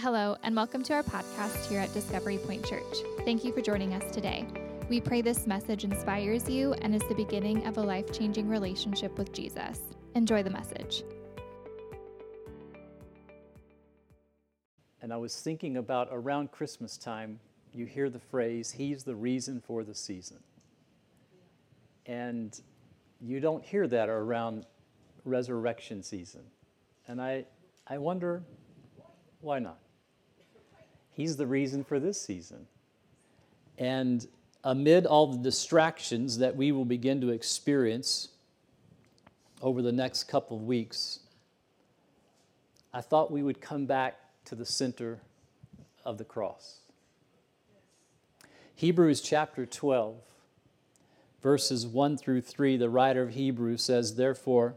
Hello, and welcome to our podcast here at Discovery Point Church. Thank you for joining us today. We pray this message inspires you and is the beginning of a life changing relationship with Jesus. Enjoy the message. And I was thinking about around Christmas time, you hear the phrase, He's the reason for the season. And you don't hear that around resurrection season. And I, I wonder, why not? He's the reason for this season. And amid all the distractions that we will begin to experience over the next couple of weeks, I thought we would come back to the center of the cross. Hebrews chapter 12, verses 1 through 3, the writer of Hebrews says, Therefore,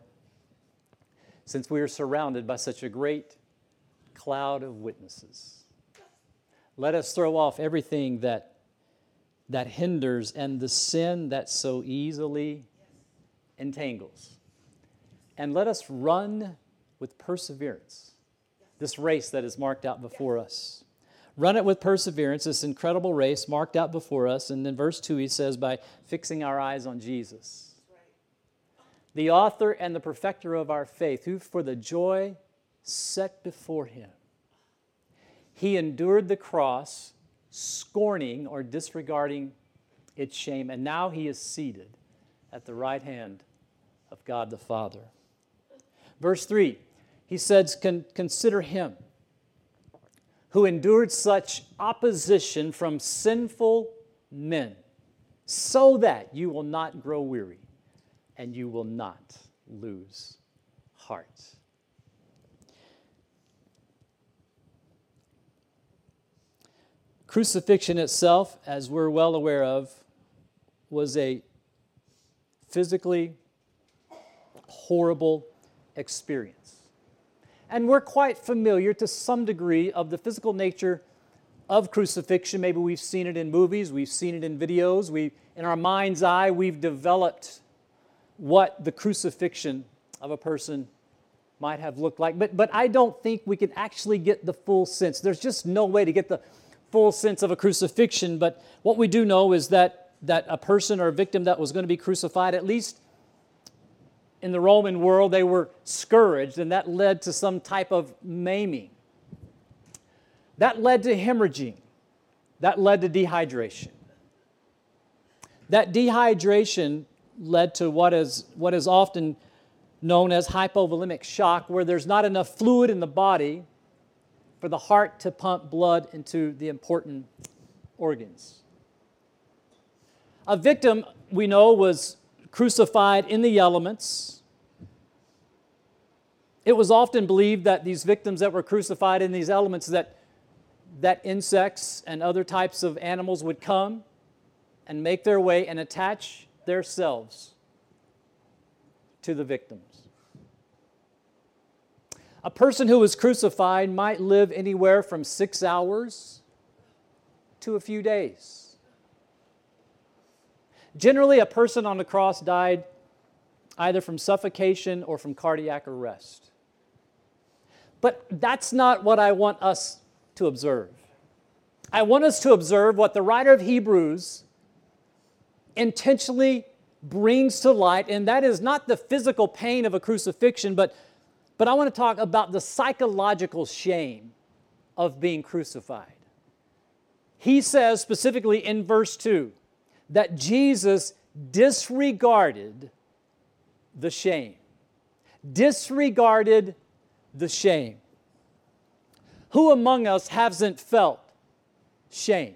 since we are surrounded by such a great cloud of witnesses, let us throw off everything that, that hinders and the sin that so easily entangles. And let us run with perseverance this race that is marked out before us. Run it with perseverance, this incredible race marked out before us. And then, verse 2, he says, by fixing our eyes on Jesus, the author and the perfecter of our faith, who for the joy set before him he endured the cross, scorning or disregarding its shame, and now he is seated at the right hand of God the Father. Verse 3, he says, Consider him who endured such opposition from sinful men, so that you will not grow weary and you will not lose heart. Crucifixion itself, as we're well aware of, was a physically horrible experience. And we're quite familiar to some degree of the physical nature of crucifixion. Maybe we've seen it in movies, we've seen it in videos, we, in our mind's eye, we've developed what the crucifixion of a person might have looked like. But, but I don't think we can actually get the full sense. There's just no way to get the full sense of a crucifixion, but what we do know is that, that a person or a victim that was going to be crucified, at least in the Roman world, they were scourged, and that led to some type of maiming. That led to hemorrhaging. That led to dehydration. That dehydration led to what is, what is often known as hypovolemic shock, where there's not enough fluid in the body for the heart to pump blood into the important organs. A victim, we know, was crucified in the elements. It was often believed that these victims that were crucified in these elements that that insects and other types of animals would come and make their way and attach themselves to the victims. A person who was crucified might live anywhere from six hours to a few days. Generally, a person on the cross died either from suffocation or from cardiac arrest. But that's not what I want us to observe. I want us to observe what the writer of Hebrews intentionally brings to light, and that is not the physical pain of a crucifixion, but but I want to talk about the psychological shame of being crucified. He says specifically in verse 2 that Jesus disregarded the shame. Disregarded the shame. Who among us hasn't felt shame?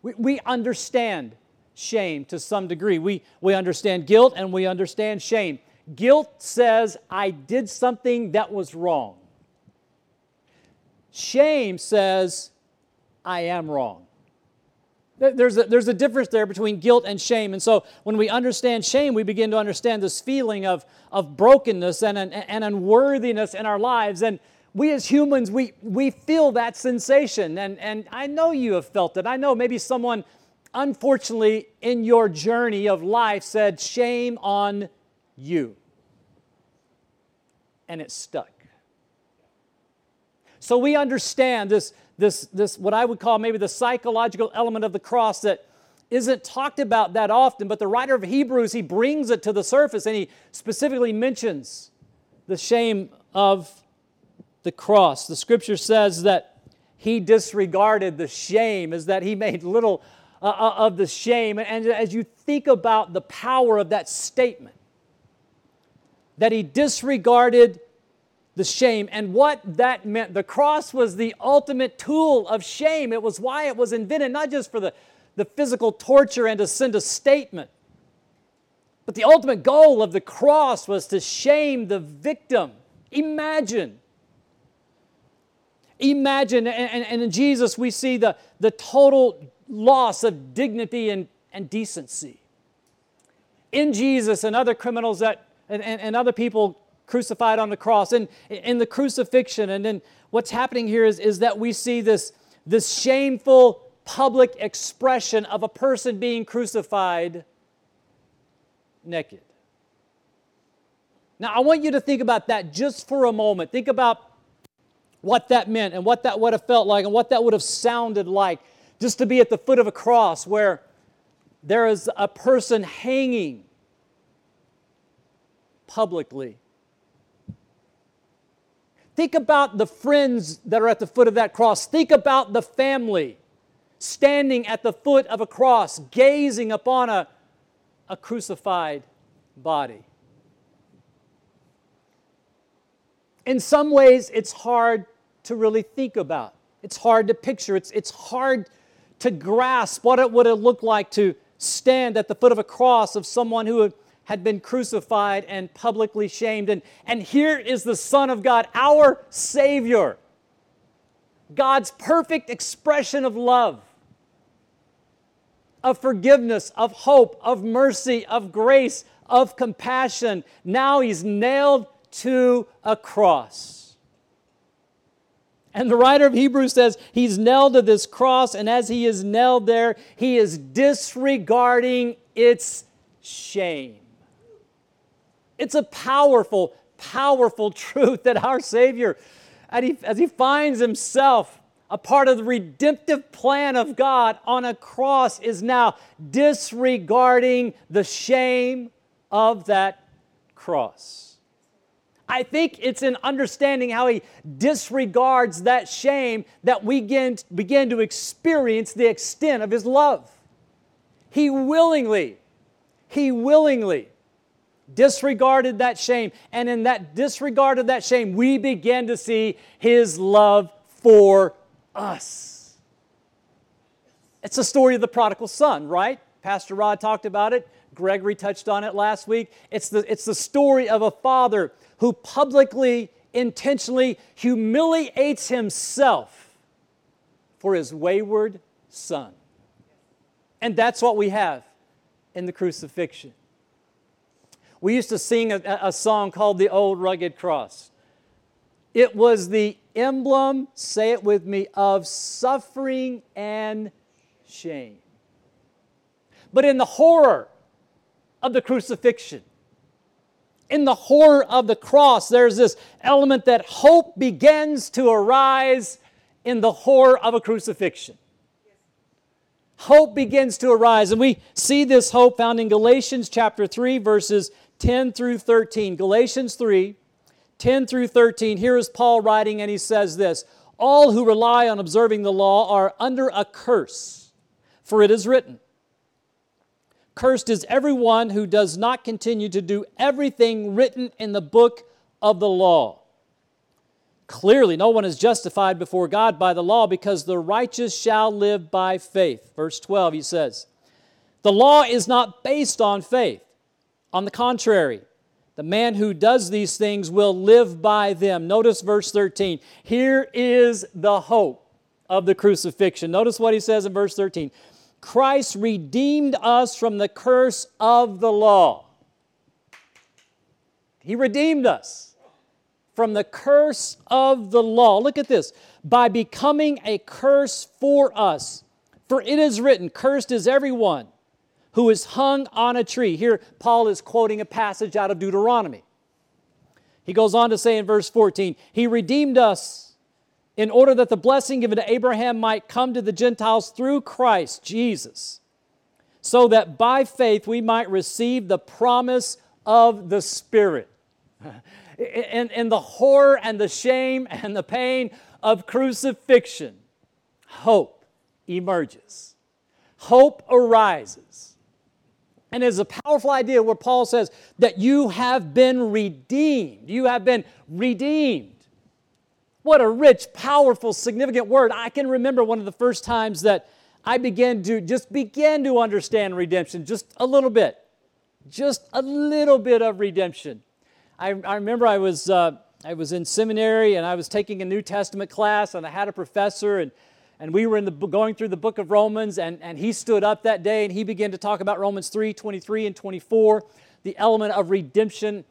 We, we understand shame to some degree. We, we understand guilt and we understand shame. Guilt says, I did something that was wrong. Shame says, I am wrong. There's a, there's a difference there between guilt and shame. And so when we understand shame, we begin to understand this feeling of, of brokenness and, and, and unworthiness in our lives. And we as humans, we, we feel that sensation. And, and I know you have felt it. I know maybe someone, unfortunately, in your journey of life said, Shame on you. And it stuck. So we understand this, this, this, what I would call maybe the psychological element of the cross that isn't talked about that often, but the writer of Hebrews, he brings it to the surface and he specifically mentions the shame of the cross. The scripture says that he disregarded the shame, is that he made little uh, uh of the shame. And as you think about the power of that statement, that he disregarded the shame and what that meant. The cross was the ultimate tool of shame. It was why it was invented, not just for the the physical torture and to send a statement. But the ultimate goal of the cross was to shame the victim. Imagine. Imagine, and, and in Jesus we see the, the total loss of dignity and, and decency. In Jesus and other criminals that, and, and, and other people crucified on the cross, and in the crucifixion, and then what's happening here is, is that we see this, this shameful public expression of a person being crucified naked. Now, I want you to think about that just for a moment. Think about what that meant and what that would have felt like and what that would have sounded like just to be at the foot of a cross where there is a person hanging publicly. Think about the friends that are at the foot of that cross. Think about the family standing at the foot of a cross, gazing upon a, a crucified body. In some ways, it's hard to really think about. It's hard to picture. It's, it's hard to grasp what it would have looked like to stand at the foot of a cross of someone who had been crucified and publicly shamed. And, and here is the Son of God, our Savior, God's perfect expression of love of forgiveness, of hope, of mercy, of grace, of compassion. Now he's nailed to a cross. And the writer of Hebrews says he's nailed to this cross, and as he is nailed there, he is disregarding its shame. It's a powerful, powerful truth that our Savior, as he finds himself a part of the redemptive plan of God on a cross is now disregarding the shame of that cross. I think it's in understanding how he disregards that shame that we begin, to experience the extent of his love. He willingly, he willingly disregarded that shame. And in that disregard of that shame, we begin to see his love for us. It's the story of the prodigal son, right? Pastor Rod talked about it. Gregory touched on it last week. It's the, it's the story of a father who publicly, intentionally humiliates himself for his wayward son. And that's what we have in the crucifixion. We used to sing a, a song called The Old Rugged Cross. It was the emblem, say it with me, of suffering and shame. But in the horror of the crucifixion, in the horror of the cross, there's this element that hope begins to arise in the horror of a crucifixion. Hope begins to arise, and we see this hope found in Galatians chapter 3, verses 10 through 13. Galatians 3, 10 through 13, here is Paul writing, and he says this All who rely on observing the law are under a curse, for it is written, Cursed is everyone who does not continue to do everything written in the book of the law. Clearly, no one is justified before God by the law because the righteous shall live by faith. Verse 12, he says, The law is not based on faith. On the contrary, the man who does these things will live by them. Notice verse 13. Here is the hope of the crucifixion. Notice what he says in verse 13 Christ redeemed us from the curse of the law. He redeemed us from the curse of the law. Look at this by becoming a curse for us. For it is written, Cursed is everyone who is hung on a tree. Here, Paul is quoting a passage out of Deuteronomy. He goes on to say in verse 14, He redeemed us in order that the blessing given to Abraham might come to the Gentiles through Christ Jesus, so that by faith we might receive the promise of the Spirit. in, in the horror and the shame and the pain of crucifixion, hope emerges. Hope arises. And it's a powerful idea where Paul says that you have been redeemed. You have been redeemed. What a rich, powerful, significant word. I can remember one of the first times that I began to just begin to understand redemption just a little bit. Just a little bit of redemption. I, I remember I was, uh, I was in seminary and I was taking a New Testament class and I had a professor and, and we were in the, going through the book of Romans and, and he stood up that day and he began to talk about Romans 3, 23 and 24, the element of redemption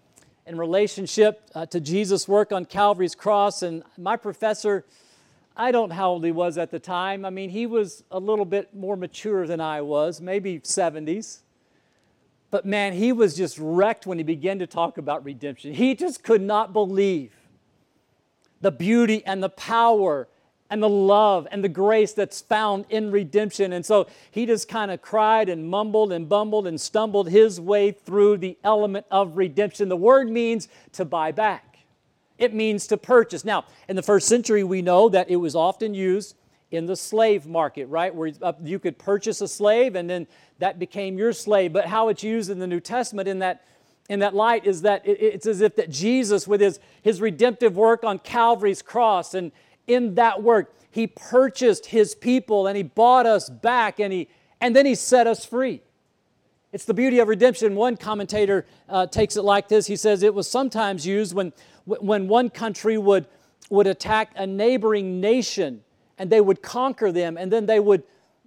in relationship uh, to Jesus' work on Calvary's cross. And my professor, I don't know how old he was at the time. I mean, he was a little bit more mature than I was, maybe 70s. But man, he was just wrecked when he began to talk about redemption. He just could not believe the beauty and the power and the love and the grace that's found in redemption. And so he just kind of cried and mumbled and bumbled and stumbled his way through the element of redemption. The word means to buy back, it means to purchase. Now, in the first century, we know that it was often used in the slave market, right? Where you could purchase a slave and then that became your slave. But how it's used in the New Testament in that, in that light is that it's as if that Jesus, with his, his redemptive work on Calvary's cross, and in that work, he purchased his people and he bought us back and, he, and then he set us free. It's the beauty of redemption. One commentator uh, takes it like this. He says it was sometimes used when, when one country would, would attack a neighboring nation and they would conquer them, and then they would,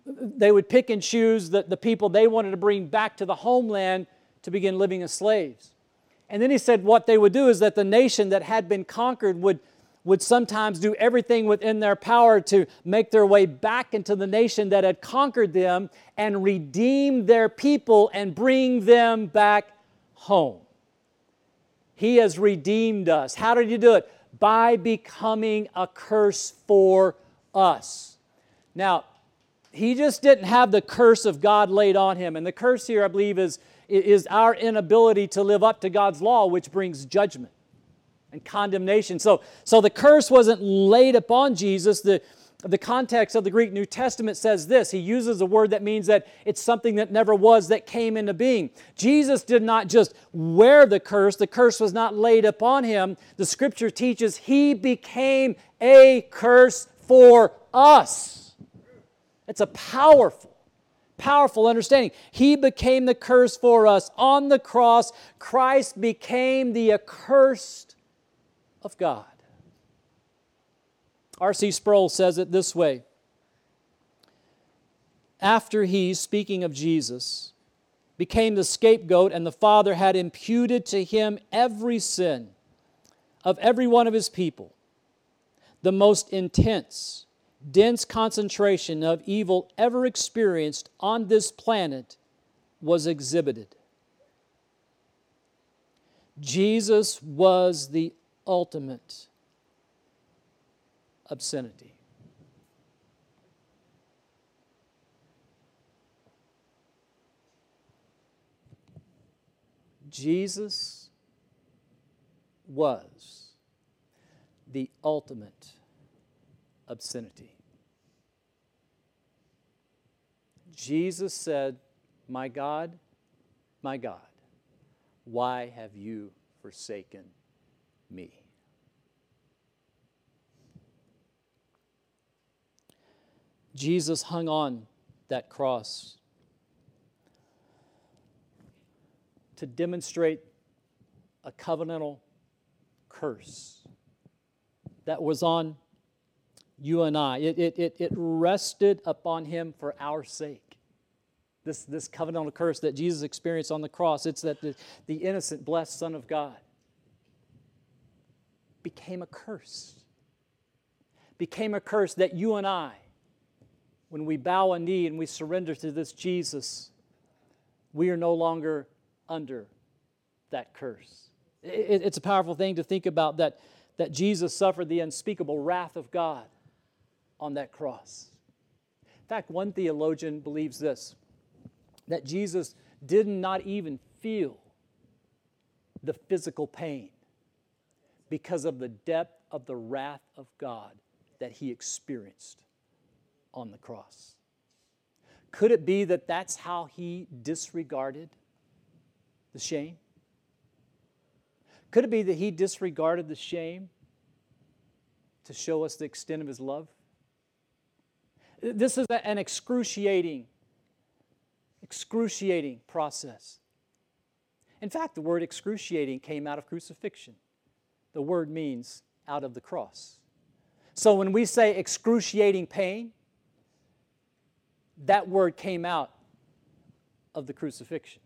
they would pick and choose the, the people they wanted to bring back to the homeland to begin living as slaves. And then he said what they would do is that the nation that had been conquered would, would sometimes do everything within their power to make their way back into the nation that had conquered them and redeem their people and bring them back home. He has redeemed us. How did he do it? By becoming a curse for us. Now, he just didn't have the curse of God laid on him. And the curse here, I believe, is, is our inability to live up to God's law, which brings judgment and condemnation. So, so the curse wasn't laid upon Jesus. The, the context of the Greek New Testament says this. He uses a word that means that it's something that never was that came into being. Jesus did not just wear the curse, the curse was not laid upon him. The scripture teaches he became a curse for us. It's a powerful, powerful understanding. He became the curse for us. On the cross, Christ became the accursed of God. R.C. Sproul says it this way After he, speaking of Jesus, became the scapegoat and the Father had imputed to him every sin of every one of his people, the most intense, dense concentration of evil ever experienced on this planet was exhibited. Jesus was the ultimate obscenity. Jesus was the ultimate obscenity. Jesus said, My God, my God, why have you forsaken me? Jesus hung on that cross to demonstrate a covenantal curse that was on you and I. It, it, it, it rested upon him for our sake. This, this covenantal curse that Jesus experienced on the cross, it's that the, the innocent, blessed Son of God became a curse. Became a curse that you and I, when we bow a knee and we surrender to this Jesus, we are no longer under that curse. It, it's a powerful thing to think about that that Jesus suffered the unspeakable wrath of God on that cross. In fact, one theologian believes this that Jesus did not even feel the physical pain because of the depth of the wrath of God that he experienced on the cross. Could it be that that's how he disregarded the shame? Could it be that he disregarded the shame to show us the extent of his love? This is an excruciating, excruciating process. In fact, the word excruciating came out of crucifixion. The word means out of the cross. So when we say excruciating pain, that word came out of the crucifixion.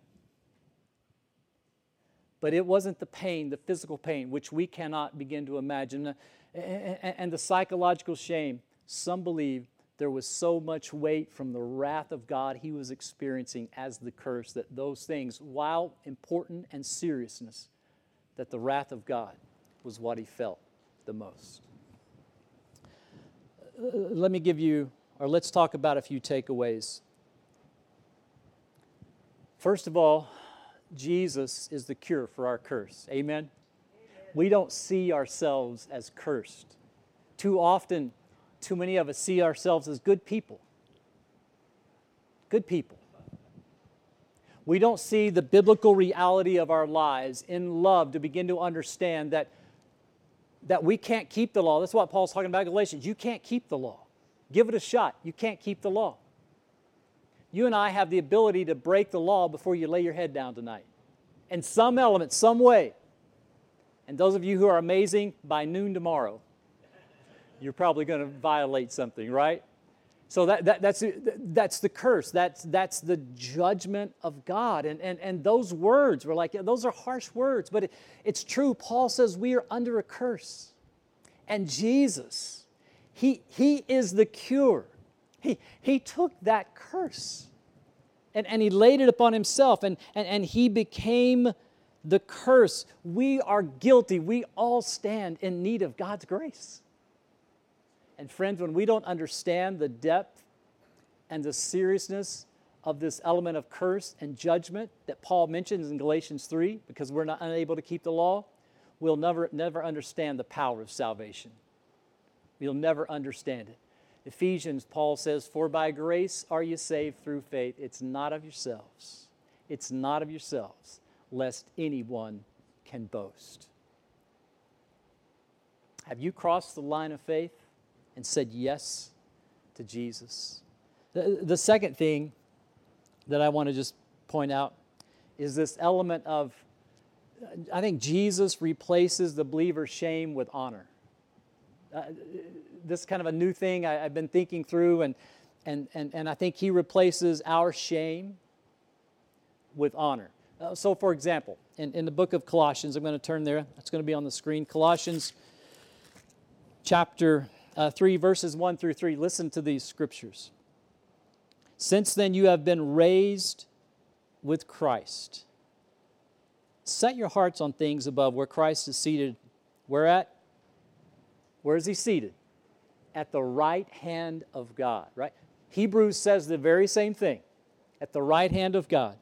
But it wasn't the pain, the physical pain, which we cannot begin to imagine, and the psychological shame. Some believe there was so much weight from the wrath of God he was experiencing as the curse that those things, while important and seriousness, that the wrath of God was what he felt the most. Uh, let me give you, or let's talk about a few takeaways. First of all, Jesus is the cure for our curse. Amen? Amen? We don't see ourselves as cursed. Too often, too many of us see ourselves as good people. Good people. We don't see the biblical reality of our lives in love to begin to understand that, that we can't keep the law. That's what Paul's talking about Galatians. You can't keep the law. Give it a shot. You can't keep the law. You and I have the ability to break the law before you lay your head down tonight. In some element, some way. And those of you who are amazing, by noon tomorrow, you're probably going to violate something, right? So that, that, that's, that's the curse. That's, that's the judgment of God. And, and, and those words were like, those are harsh words, but it, it's true. Paul says we are under a curse. And Jesus, he, he is the cure. He, he took that curse and, and he laid it upon himself and, and, and he became the curse. We are guilty. We all stand in need of God's grace. And friends, when we don't understand the depth and the seriousness of this element of curse and judgment that Paul mentions in Galatians 3, because we're not unable to keep the law, we'll never, never understand the power of salvation. We'll never understand it. Ephesians, Paul says, For by grace are you saved through faith. It's not of yourselves. It's not of yourselves, lest anyone can boast. Have you crossed the line of faith? And said yes to Jesus. The, the second thing that I want to just point out is this element of I think Jesus replaces the believer's shame with honor. Uh, this is kind of a new thing I, have been thinking through, and, and, and, and I think he replaces our shame with honor. Uh, so, for example, in, in the book of Colossians, I'm going to turn there, it's going to be on the screen. Colossians chapter uh, 3, verses 1 through 3. Listen to these scriptures. Since then you have been raised with Christ. Set your hearts on things above where Christ is seated. Where at? Where is he seated? At the right hand of God, right? Hebrews says the very same thing. At the right hand of God.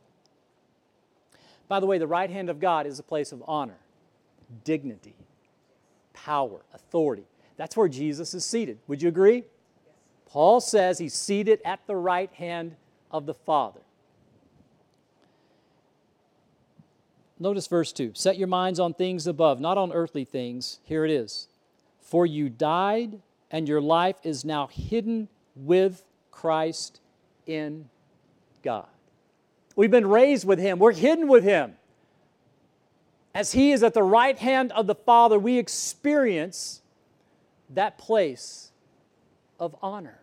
By the way, the right hand of God is a place of honor, dignity, power, authority. That's where Jesus is seated. Would you agree? Paul says he's seated at the right hand of the Father. Notice verse 2 Set your minds on things above, not on earthly things. Here it is. For you died, and your life is now hidden with Christ in God. We've been raised with Him, we're hidden with Him. As He is at the right hand of the Father, we experience that place of honor.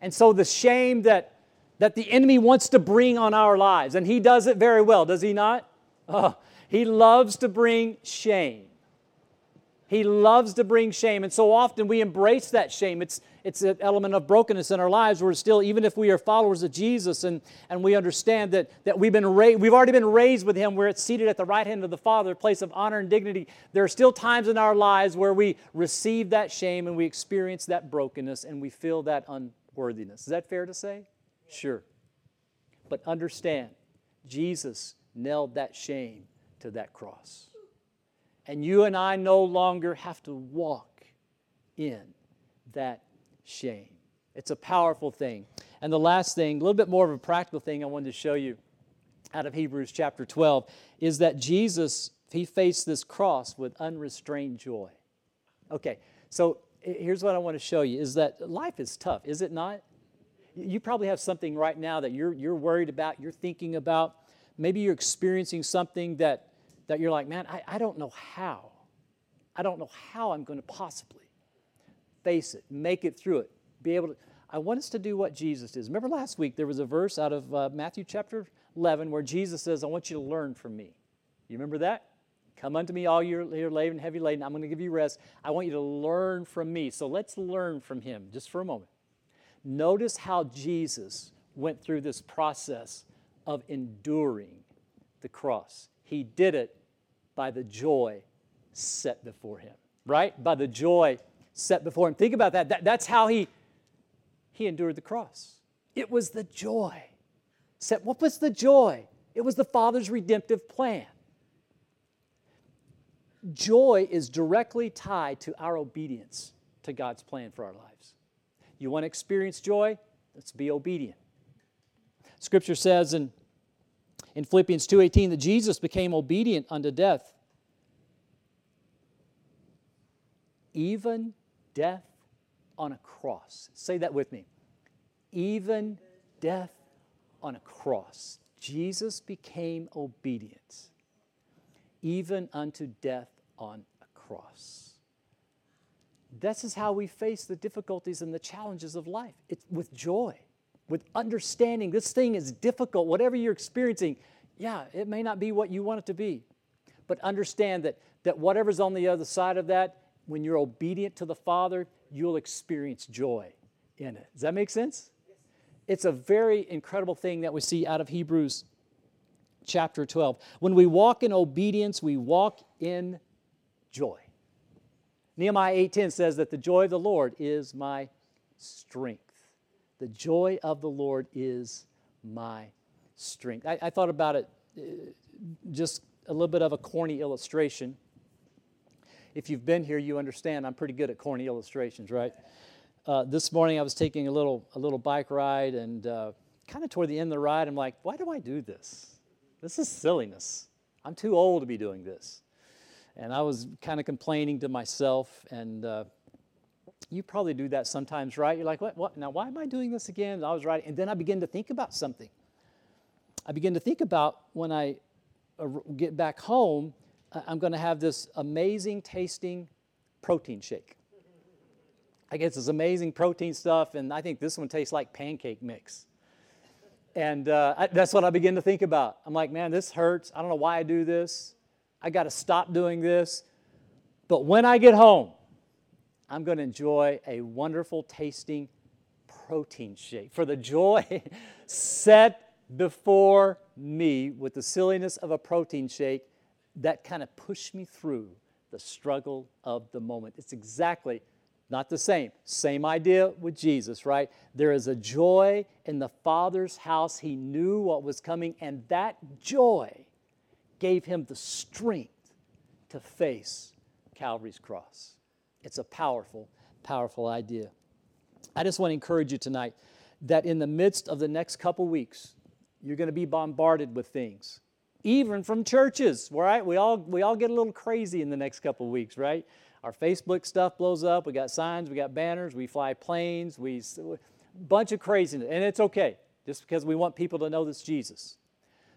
And so the shame that, that the enemy wants to bring on our lives, and he does it very well, does he not? Oh, he loves to bring shame. He loves to bring shame. And so often we embrace that shame. It's, it's an element of brokenness in our lives. We're still, even if we are followers of Jesus and, and we understand that, that we've, been ra- we've already been raised with Him, we're seated at the right hand of the Father, a place of honor and dignity. There are still times in our lives where we receive that shame and we experience that brokenness and we feel that unworthiness. Is that fair to say? Sure. But understand, Jesus nailed that shame to that cross. And you and I no longer have to walk in that shame. It's a powerful thing. And the last thing, a little bit more of a practical thing I wanted to show you out of Hebrews chapter 12 is that Jesus, he faced this cross with unrestrained joy. Okay, so here's what I want to show you is that life is tough, is it not? You probably have something right now that you're, you're worried about, you're thinking about. Maybe you're experiencing something that that you're like, man, I, I don't know how. I don't know how I'm going to possibly face it, make it through it, be able to. I want us to do what Jesus did. Remember last week there was a verse out of uh, Matthew chapter 11 where Jesus says, I want you to learn from me. You remember that? Come unto me, all you're, you're laden and heavy laden. I'm going to give you rest. I want you to learn from me. So let's learn from him just for a moment. Notice how Jesus went through this process of enduring the cross. He did it by the joy set before him, right? By the joy set before him. Think about that. that that's how he, he endured the cross. It was the joy. Set, what was the joy? It was the Father's redemptive plan. Joy is directly tied to our obedience to God's plan for our lives. You want to experience joy? Let's be obedient. Scripture says in in Philippians 2:18 that Jesus became obedient unto death. Even death on a cross. Say that with me. Even death on a cross. Jesus became obedient even unto death on a cross. This is how we face the difficulties and the challenges of life. It's with joy with understanding this thing is difficult, whatever you're experiencing, yeah, it may not be what you want it to be. But understand that, that whatever's on the other side of that, when you're obedient to the Father, you'll experience joy in it. Does that make sense? It's a very incredible thing that we see out of Hebrews chapter 12. When we walk in obedience, we walk in joy. Nehemiah 8:10 says that the joy of the Lord is my strength. The joy of the Lord is my strength. I, I thought about it uh, just a little bit of a corny illustration. If you've been here, you understand I'm pretty good at corny illustrations, right? Uh, this morning I was taking a little, a little bike ride, and uh, kind of toward the end of the ride, I'm like, why do I do this? This is silliness. I'm too old to be doing this. And I was kind of complaining to myself, and uh, you probably do that sometimes, right? You're like, what, what? Now, why am I doing this again? I was writing. And then I begin to think about something. I begin to think about when I get back home, I'm going to have this amazing tasting protein shake. I get this amazing protein stuff, and I think this one tastes like pancake mix. And uh, I, that's what I begin to think about. I'm like, man, this hurts. I don't know why I do this. I got to stop doing this. But when I get home, I'm going to enjoy a wonderful tasting protein shake. For the joy set before me with the silliness of a protein shake, that kind of pushed me through the struggle of the moment. It's exactly not the same. Same idea with Jesus, right? There is a joy in the Father's house. He knew what was coming, and that joy gave him the strength to face Calvary's cross. It's a powerful, powerful idea. I just want to encourage you tonight that in the midst of the next couple weeks, you're going to be bombarded with things, even from churches, right? We all, we all get a little crazy in the next couple weeks, right? Our Facebook stuff blows up. We got signs, we got banners, we fly planes, we a bunch of craziness, and it's okay, just because we want people to know this Jesus.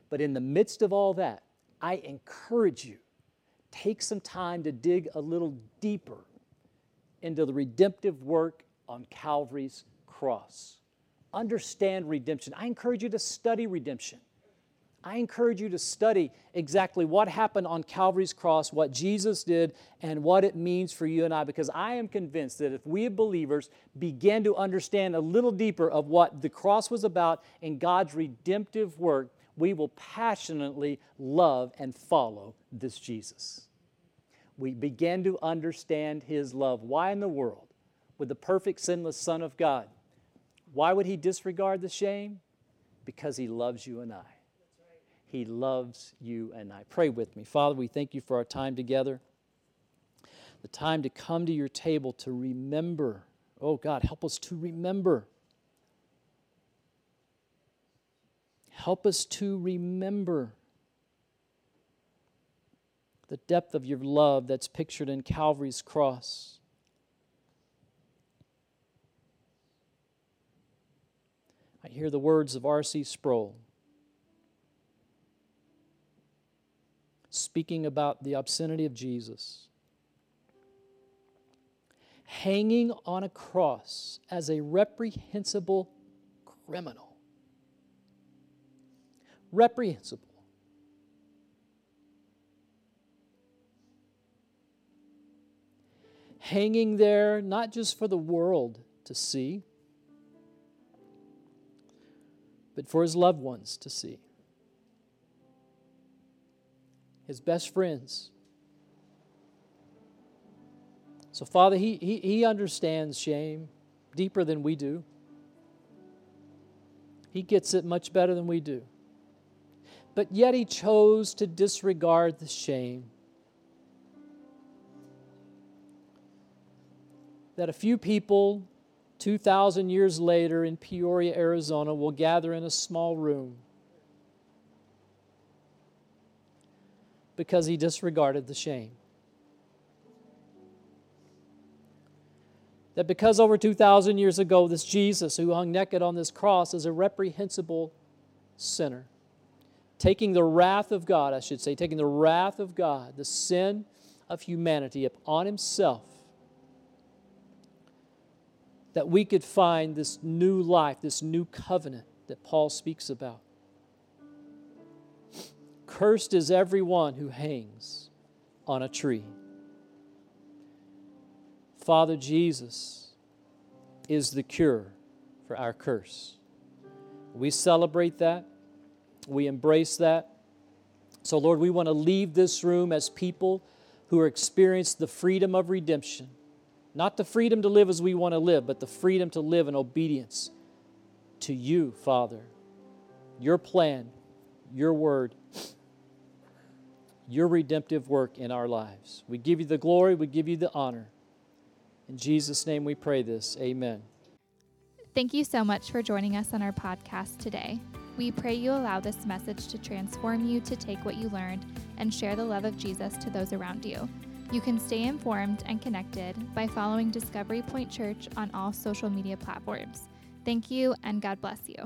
But in the midst of all that, I encourage you, take some time to dig a little deeper into the redemptive work on Calvary's cross. Understand redemption. I encourage you to study redemption. I encourage you to study exactly what happened on Calvary's cross, what Jesus did, and what it means for you and I, because I am convinced that if we believers begin to understand a little deeper of what the cross was about and God's redemptive work, we will passionately love and follow this Jesus. We begin to understand his love. Why in the world would the perfect, sinless Son of God, why would he disregard the shame? Because he loves you and I. He loves you and I. Pray with me. Father, we thank you for our time together, the time to come to your table to remember. Oh, God, help us to remember. Help us to remember the depth of your love that's pictured in Calvary's cross. I hear the words of R.C. Sproul. speaking about the obscenity of Jesus. Hanging on a cross as a reprehensible criminal. Reprehensible. Hanging there not just for the world to see, but for his loved ones to see his best friends. So, Father, he, he, he understands shame deeper than we do. He gets it much better than we do. But yet he chose to disregard the shame. That a few people 2,000 years later in Peoria, Arizona, will gather in a small room because he disregarded the shame. That because over 2,000 years ago, this Jesus who hung naked on this cross is a reprehensible sinner, taking the wrath of God, I should say, taking the wrath of God, the sin of humanity upon himself, that we could find this new life, this new covenant that Paul speaks about. Cursed is everyone who hangs on a tree. Father Jesus is the cure for our curse. We celebrate that. We embrace that. So, Lord, we want to leave this room as people who are experienced the freedom of redemption. Not the freedom to live as we want to live, but the freedom to live in obedience to you, Father. Your plan, your word your redemptive work in our lives. We give you the glory, we give you the honor. In Jesus' name we pray this. Amen. Thank you so much for joining us on our podcast today. We pray you allow this message to transform you to take what you learned and share the love of Jesus to those around you. You can stay informed and connected by following Discovery Point Church on all social media platforms. Thank you, and God bless you.